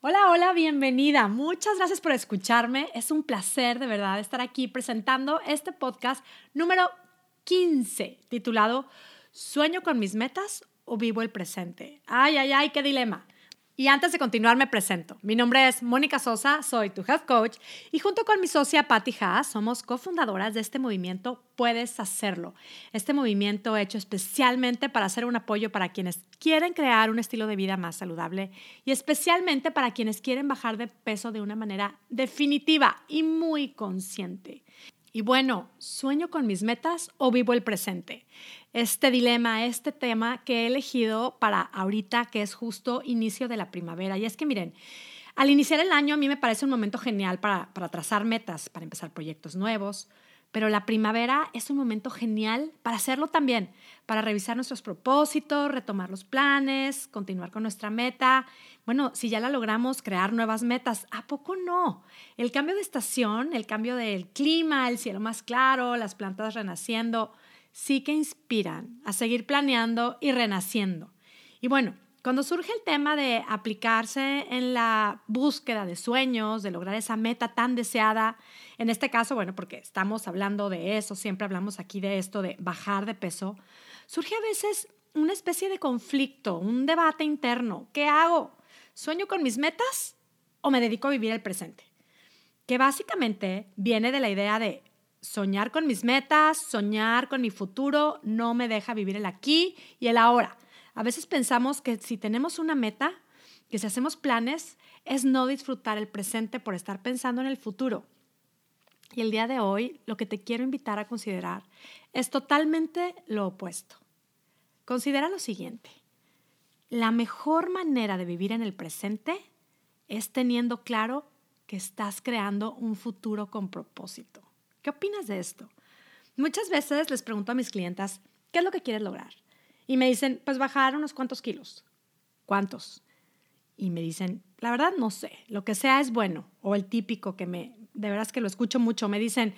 Hola, hola, bienvenida. Muchas gracias por escucharme. Es un placer de verdad estar aquí presentando este podcast número 15, titulado ¿Sueño con mis metas o vivo el presente? Ay, ay, ay, qué dilema. Y antes de continuar, me presento. Mi nombre es Mónica Sosa, soy tu health coach y junto con mi socia Patty Haas somos cofundadoras de este movimiento Puedes Hacerlo. Este movimiento hecho especialmente para hacer un apoyo para quienes quieren crear un estilo de vida más saludable y especialmente para quienes quieren bajar de peso de una manera definitiva y muy consciente. Y bueno, ¿sueño con mis metas o vivo el presente? Este dilema, este tema que he elegido para ahorita, que es justo inicio de la primavera. Y es que miren, al iniciar el año a mí me parece un momento genial para, para trazar metas, para empezar proyectos nuevos, pero la primavera es un momento genial para hacerlo también, para revisar nuestros propósitos, retomar los planes, continuar con nuestra meta. Bueno, si ya la logramos, crear nuevas metas. ¿A poco no? El cambio de estación, el cambio del clima, el cielo más claro, las plantas renaciendo, sí que inspiran a seguir planeando y renaciendo. Y bueno, cuando surge el tema de aplicarse en la búsqueda de sueños, de lograr esa meta tan deseada, en este caso, bueno, porque estamos hablando de eso, siempre hablamos aquí de esto, de bajar de peso, surge a veces una especie de conflicto, un debate interno. ¿Qué hago? ¿Sueño con mis metas o me dedico a vivir el presente? Que básicamente viene de la idea de soñar con mis metas, soñar con mi futuro, no me deja vivir el aquí y el ahora a veces pensamos que si tenemos una meta, que si hacemos planes, es no disfrutar el presente por estar pensando en el futuro. Y el día de hoy lo que te quiero invitar a considerar es totalmente lo opuesto. Considera lo siguiente. La mejor manera de vivir en el presente es teniendo claro que estás creando un futuro con propósito. ¿Qué opinas de esto? Muchas veces les pregunto a mis clientas, ¿qué es lo que quieres lograr? Y me dicen, pues bajar unos cuantos kilos. ¿Cuántos? Y me dicen, la verdad no sé, lo que sea es bueno. O el típico que me, de veras que lo escucho mucho, me dicen,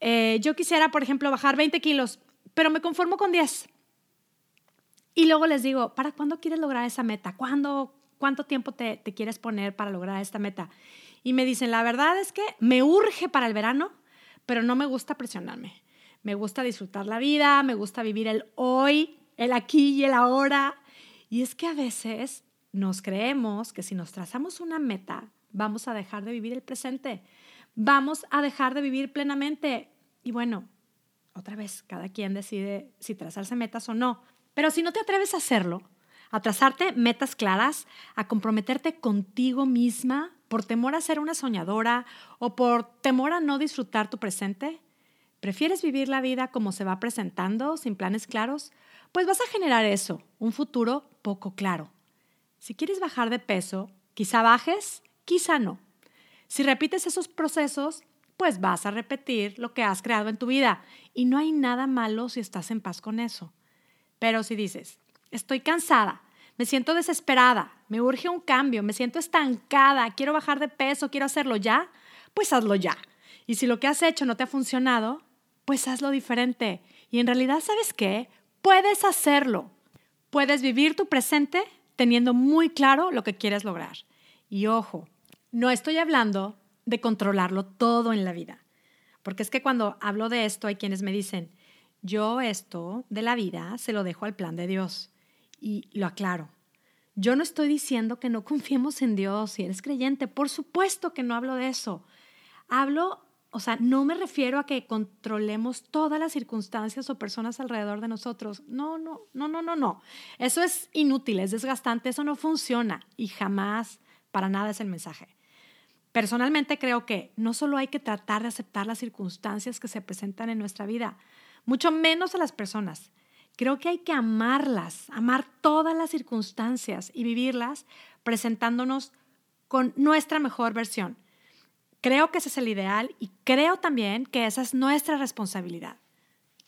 eh, yo quisiera, por ejemplo, bajar 20 kilos, pero me conformo con 10. Y luego les digo, ¿para cuándo quieres lograr esa meta? ¿Cuándo, ¿Cuánto tiempo te, te quieres poner para lograr esta meta? Y me dicen, la verdad es que me urge para el verano, pero no me gusta presionarme. Me gusta disfrutar la vida, me gusta vivir el hoy el aquí y el ahora. Y es que a veces nos creemos que si nos trazamos una meta, vamos a dejar de vivir el presente, vamos a dejar de vivir plenamente. Y bueno, otra vez, cada quien decide si trazarse metas o no. Pero si no te atreves a hacerlo, a trazarte metas claras, a comprometerte contigo misma por temor a ser una soñadora o por temor a no disfrutar tu presente, ¿prefieres vivir la vida como se va presentando, sin planes claros? pues vas a generar eso, un futuro poco claro. Si quieres bajar de peso, quizá bajes, quizá no. Si repites esos procesos, pues vas a repetir lo que has creado en tu vida y no hay nada malo si estás en paz con eso. Pero si dices, estoy cansada, me siento desesperada, me urge un cambio, me siento estancada, quiero bajar de peso, quiero hacerlo ya, pues hazlo ya. Y si lo que has hecho no te ha funcionado, pues hazlo diferente. Y en realidad, ¿sabes qué? Puedes hacerlo. Puedes vivir tu presente teniendo muy claro lo que quieres lograr. Y ojo, no estoy hablando de controlarlo todo en la vida. Porque es que cuando hablo de esto hay quienes me dicen, yo esto de la vida se lo dejo al plan de Dios. Y lo aclaro. Yo no estoy diciendo que no confiemos en Dios si eres creyente. Por supuesto que no hablo de eso. Hablo o sea, no me refiero a que controlemos todas las circunstancias o personas alrededor de nosotros. No, no, no, no, no, no. Eso es inútil, es desgastante, eso no funciona y jamás para nada es el mensaje. Personalmente creo que no solo hay que tratar de aceptar las circunstancias que se presentan en nuestra vida, mucho menos a las personas. Creo que hay que amarlas, amar todas las circunstancias y vivirlas presentándonos con nuestra mejor versión Creo que ese es el ideal y creo también que esa es nuestra responsabilidad.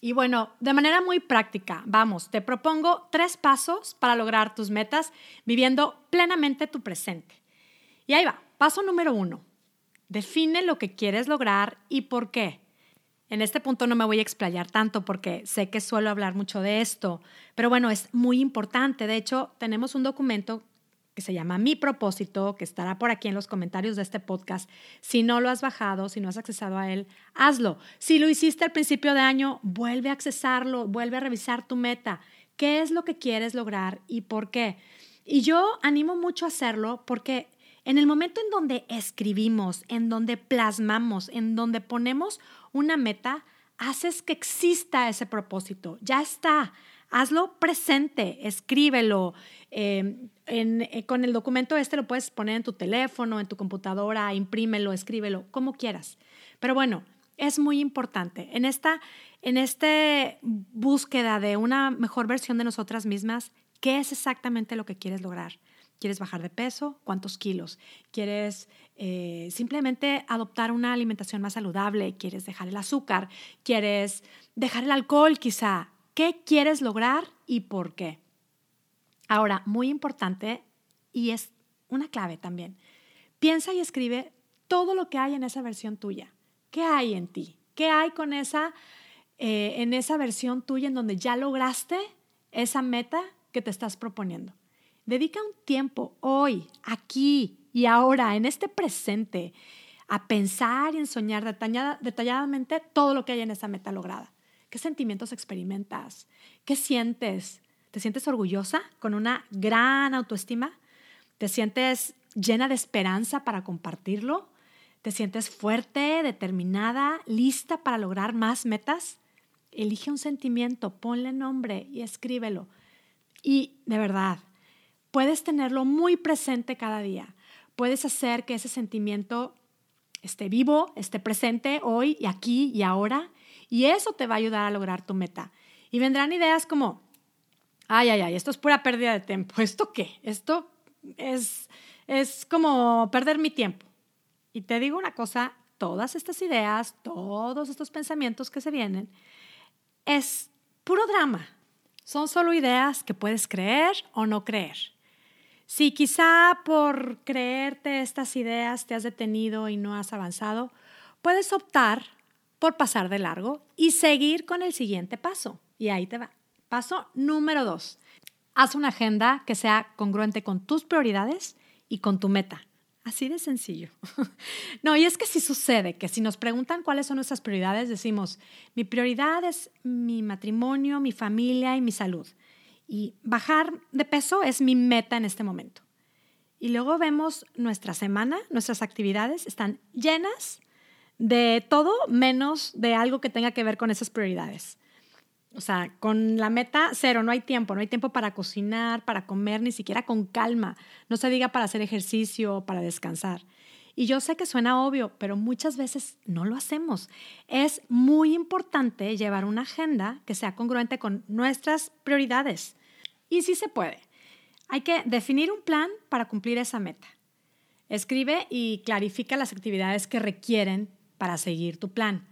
Y bueno, de manera muy práctica, vamos, te propongo tres pasos para lograr tus metas viviendo plenamente tu presente. Y ahí va, paso número uno. Define lo que quieres lograr y por qué. En este punto no me voy a explayar tanto porque sé que suelo hablar mucho de esto, pero bueno, es muy importante. De hecho, tenemos un documento que se llama Mi propósito, que estará por aquí en los comentarios de este podcast. Si no lo has bajado, si no has accesado a él, hazlo. Si lo hiciste al principio de año, vuelve a accesarlo, vuelve a revisar tu meta. ¿Qué es lo que quieres lograr y por qué? Y yo animo mucho a hacerlo porque en el momento en donde escribimos, en donde plasmamos, en donde ponemos una meta, haces que exista ese propósito. Ya está. Hazlo presente, escríbelo. Em, eh, con el documento este lo puedes poner en tu teléfono, en tu computadora, imprímelo, escríbelo, como quieras. Pero bueno, es muy importante. En esta, en esta búsqueda de una mejor versión de nosotras mismas, ¿qué es exactamente lo que quieres lograr? ¿Quieres bajar de peso? ¿Cuántos kilos? ¿Quieres eh, simplemente adoptar una alimentación más saludable? ¿Quieres dejar el azúcar? ¿Quieres dejar el alcohol quizá? ¿Qué quieres lograr y por qué? Ahora, muy importante y es una clave también. Piensa y escribe todo lo que hay en esa versión tuya. ¿Qué hay en ti? ¿Qué hay con esa, eh, en esa versión tuya en donde ya lograste esa meta que te estás proponiendo? Dedica un tiempo hoy, aquí y ahora, en este presente, a pensar y en soñar detalladamente todo lo que hay en esa meta lograda. ¿Qué sentimientos experimentas? ¿Qué sientes? ¿Te sientes orgullosa con una gran autoestima? ¿Te sientes llena de esperanza para compartirlo? ¿Te sientes fuerte, determinada, lista para lograr más metas? Elige un sentimiento, ponle nombre y escríbelo. Y de verdad, puedes tenerlo muy presente cada día. Puedes hacer que ese sentimiento esté vivo, esté presente hoy y aquí y ahora y eso te va a ayudar a lograr tu meta. Y vendrán ideas como, ay, ay, ay, esto es pura pérdida de tiempo. ¿Esto qué? Esto es, es como perder mi tiempo. Y te digo una cosa, todas estas ideas, todos estos pensamientos que se vienen, es puro drama. Son solo ideas que puedes creer o no creer. Si quizá por creerte estas ideas te has detenido y no has avanzado, puedes optar por pasar de largo y seguir con el siguiente paso. Y ahí te va. Paso número dos. Haz una agenda que sea congruente con tus prioridades y con tu meta. Así de sencillo. no, y es que si sucede que si nos preguntan cuáles son nuestras prioridades, decimos, mi prioridad es mi matrimonio, mi familia y mi salud. Y bajar de peso es mi meta en este momento. Y luego vemos nuestra semana, nuestras actividades están llenas de todo menos de algo que tenga que ver con esas prioridades. O sea, con la meta cero, no hay tiempo, no hay tiempo para cocinar, para comer, ni siquiera con calma. No se diga para hacer ejercicio para descansar. Y yo sé que suena obvio, pero muchas veces no lo hacemos. Es muy importante llevar una agenda que sea congruente con nuestras prioridades. Y sí se puede. Hay que definir un plan para cumplir esa meta. Escribe y clarifica las actividades que requieren para seguir tu plan.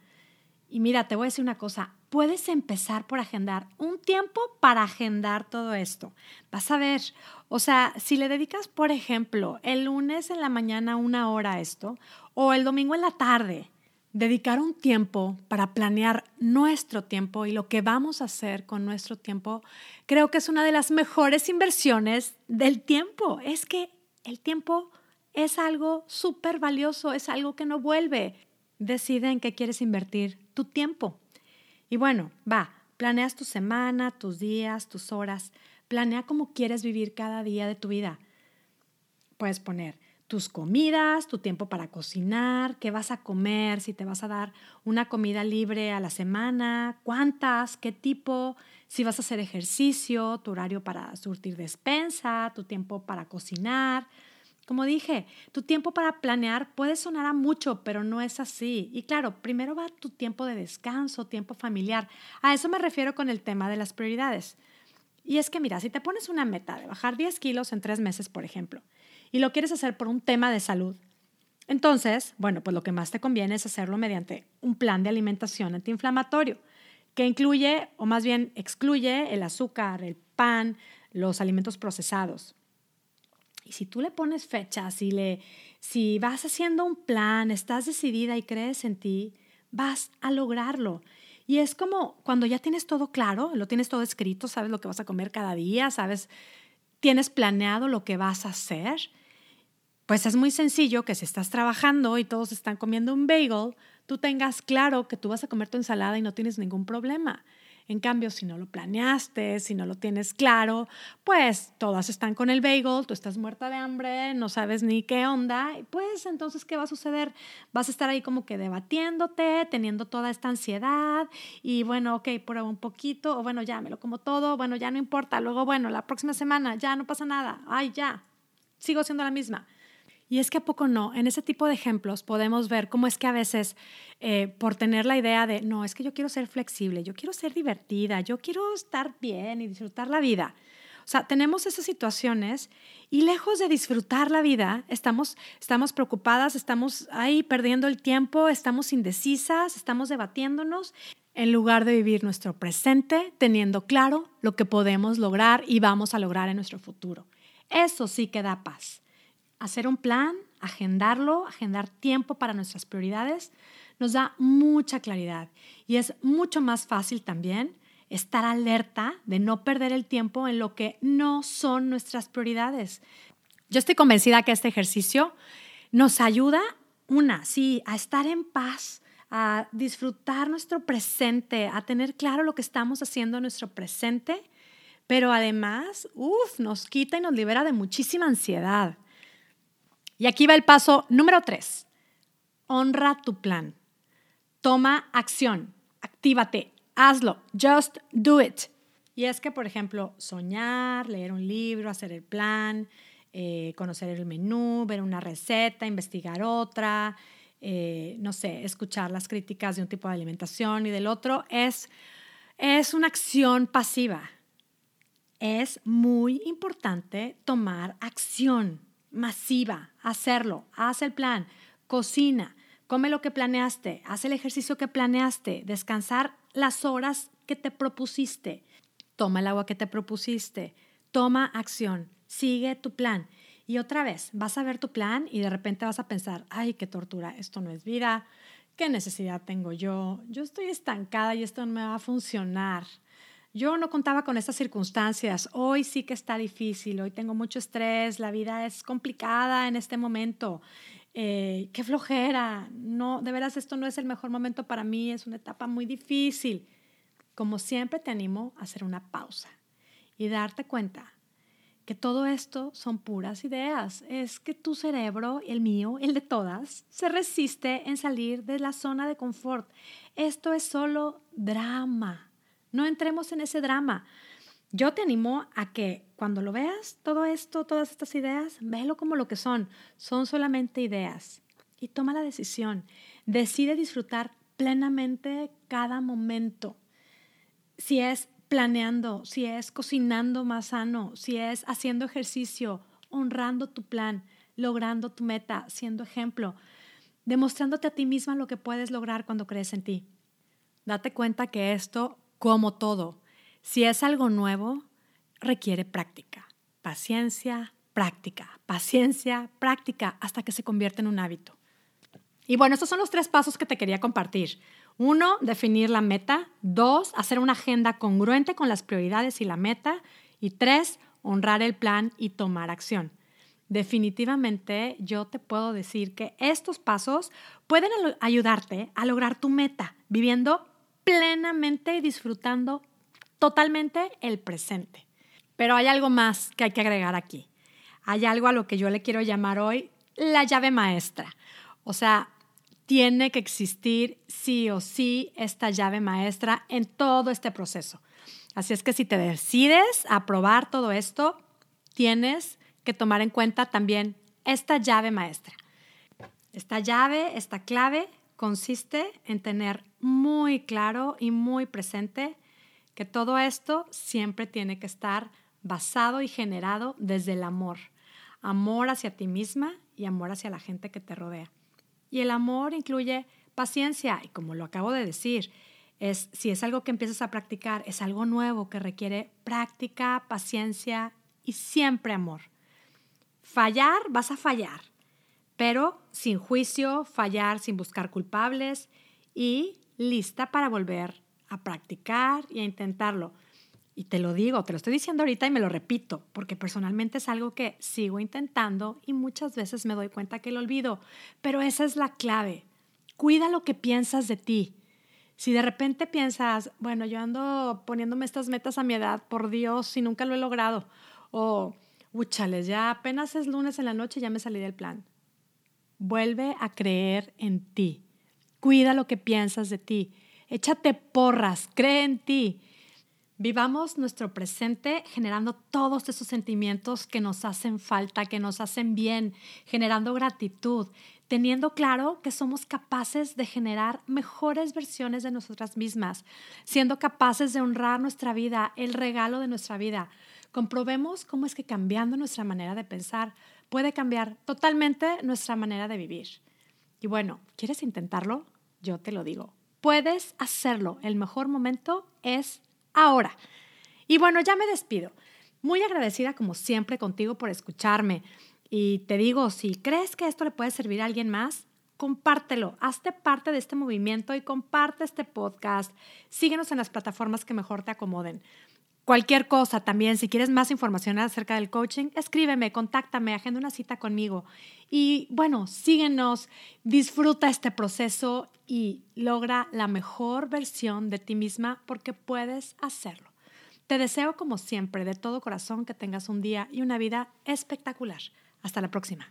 Y mira, te voy a decir una cosa, puedes empezar por agendar un tiempo para agendar todo esto. Vas a ver, o sea, si le dedicas, por ejemplo, el lunes en la mañana una hora a esto o el domingo en la tarde, dedicar un tiempo para planear nuestro tiempo y lo que vamos a hacer con nuestro tiempo, creo que es una de las mejores inversiones del tiempo. Es que el tiempo es algo súper valioso, es algo que no vuelve. Decide en qué quieres invertir tu tiempo. Y bueno, va, planeas tu semana, tus días, tus horas. Planea cómo quieres vivir cada día de tu vida. Puedes poner tus comidas, tu tiempo para cocinar, qué vas a comer, si te vas a dar una comida libre a la semana, cuántas, qué tipo, si vas a hacer ejercicio, tu horario para surtir despensa, tu tiempo para cocinar. Como dije, tu tiempo para planear puede sonar a mucho, pero no es así. Y claro, primero va tu tiempo de descanso, tiempo familiar. A eso me refiero con el tema de las prioridades. Y es que mira, si te pones una meta de bajar 10 kilos en tres meses, por ejemplo, y lo quieres hacer por un tema de salud, entonces, bueno, pues lo que más te conviene es hacerlo mediante un plan de alimentación antiinflamatorio, que incluye, o más bien excluye, el azúcar, el pan, los alimentos procesados. Y si tú le pones fechas, si, le, si vas haciendo un plan, estás decidida y crees en ti, vas a lograrlo. Y es como cuando ya tienes todo claro, lo tienes todo escrito, sabes lo que vas a comer cada día, sabes tienes planeado lo que vas a hacer, pues es muy sencillo que si estás trabajando y todos están comiendo un bagel, tú tengas claro que tú vas a comer tu ensalada y no tienes ningún problema. En cambio, si no lo planeaste, si no lo tienes claro, pues todas están con el bagel, tú estás muerta de hambre, no sabes ni qué onda, pues entonces, ¿qué va a suceder? Vas a estar ahí como que debatiéndote, teniendo toda esta ansiedad y bueno, ok, prueba un poquito, o bueno, ya me lo como todo, bueno, ya no importa, luego, bueno, la próxima semana, ya no pasa nada, ay, ya, sigo siendo la misma. Y es que a poco no, en ese tipo de ejemplos podemos ver cómo es que a veces eh, por tener la idea de, no, es que yo quiero ser flexible, yo quiero ser divertida, yo quiero estar bien y disfrutar la vida. O sea, tenemos esas situaciones y lejos de disfrutar la vida, estamos, estamos preocupadas, estamos ahí perdiendo el tiempo, estamos indecisas, estamos debatiéndonos, en lugar de vivir nuestro presente teniendo claro lo que podemos lograr y vamos a lograr en nuestro futuro. Eso sí que da paz hacer un plan, agendarlo, agendar tiempo para nuestras prioridades, nos da mucha claridad y es mucho más fácil también estar alerta de no perder el tiempo en lo que no son nuestras prioridades. Yo estoy convencida que este ejercicio nos ayuda, una, sí, a estar en paz, a disfrutar nuestro presente, a tener claro lo que estamos haciendo en nuestro presente, pero además, uff, nos quita y nos libera de muchísima ansiedad. Y aquí va el paso número tres. Honra tu plan. Toma acción. Actívate. Hazlo. Just do it. Y es que, por ejemplo, soñar, leer un libro, hacer el plan, eh, conocer el menú, ver una receta, investigar otra, eh, no sé, escuchar las críticas de un tipo de alimentación y del otro, es, es una acción pasiva. Es muy importante tomar acción masiva, hacerlo, haz el plan, cocina, come lo que planeaste, haz el ejercicio que planeaste, descansar las horas que te propusiste, toma el agua que te propusiste, toma acción, sigue tu plan. Y otra vez, vas a ver tu plan y de repente vas a pensar, ay, qué tortura, esto no es vida, qué necesidad tengo yo, yo estoy estancada y esto no me va a funcionar. Yo no contaba con estas circunstancias. Hoy sí que está difícil, hoy tengo mucho estrés, la vida es complicada en este momento. Eh, qué flojera. No, de veras esto no es el mejor momento para mí, es una etapa muy difícil. Como siempre te animo a hacer una pausa y darte cuenta que todo esto son puras ideas. Es que tu cerebro, el mío, el de todas, se resiste en salir de la zona de confort. Esto es solo drama. No entremos en ese drama. Yo te animo a que cuando lo veas, todo esto, todas estas ideas, vélo como lo que son. Son solamente ideas. Y toma la decisión. Decide disfrutar plenamente cada momento. Si es planeando, si es cocinando más sano, si es haciendo ejercicio, honrando tu plan, logrando tu meta, siendo ejemplo, demostrándote a ti misma lo que puedes lograr cuando crees en ti. Date cuenta que esto como todo, si es algo nuevo, requiere práctica, paciencia, práctica, paciencia, práctica, hasta que se convierte en un hábito. Y bueno, estos son los tres pasos que te quería compartir. Uno, definir la meta. Dos, hacer una agenda congruente con las prioridades y la meta. Y tres, honrar el plan y tomar acción. Definitivamente yo te puedo decir que estos pasos pueden ayudarte a lograr tu meta viviendo plenamente y disfrutando totalmente el presente. Pero hay algo más que hay que agregar aquí. Hay algo a lo que yo le quiero llamar hoy la llave maestra. O sea, tiene que existir sí o sí esta llave maestra en todo este proceso. Así es que si te decides a probar todo esto, tienes que tomar en cuenta también esta llave maestra. Esta llave, esta clave consiste en tener muy claro y muy presente que todo esto siempre tiene que estar basado y generado desde el amor. Amor hacia ti misma y amor hacia la gente que te rodea. Y el amor incluye paciencia y como lo acabo de decir, es si es algo que empiezas a practicar, es algo nuevo que requiere práctica, paciencia y siempre amor. Fallar, vas a fallar, pero sin juicio, fallar sin buscar culpables y lista para volver a practicar y a intentarlo. Y te lo digo, te lo estoy diciendo ahorita y me lo repito, porque personalmente es algo que sigo intentando y muchas veces me doy cuenta que lo olvido. Pero esa es la clave. Cuida lo que piensas de ti. Si de repente piensas, bueno, yo ando poniéndome estas metas a mi edad, por Dios, y nunca lo he logrado. O, úchales, ya apenas es lunes en la noche y ya me salí del plan. Vuelve a creer en ti. Cuida lo que piensas de ti. Échate porras, cree en ti. Vivamos nuestro presente generando todos esos sentimientos que nos hacen falta, que nos hacen bien, generando gratitud, teniendo claro que somos capaces de generar mejores versiones de nosotras mismas, siendo capaces de honrar nuestra vida, el regalo de nuestra vida. Comprobemos cómo es que cambiando nuestra manera de pensar puede cambiar totalmente nuestra manera de vivir. Y bueno, ¿quieres intentarlo? Yo te lo digo. Puedes hacerlo. El mejor momento es ahora. Y bueno, ya me despido. Muy agradecida como siempre contigo por escucharme. Y te digo, si crees que esto le puede servir a alguien más, compártelo, hazte parte de este movimiento y comparte este podcast. Síguenos en las plataformas que mejor te acomoden. Cualquier cosa también, si quieres más información acerca del coaching, escríbeme, contáctame, agenda una cita conmigo. Y bueno, síguenos, disfruta este proceso y logra la mejor versión de ti misma porque puedes hacerlo. Te deseo como siempre, de todo corazón, que tengas un día y una vida espectacular. Hasta la próxima.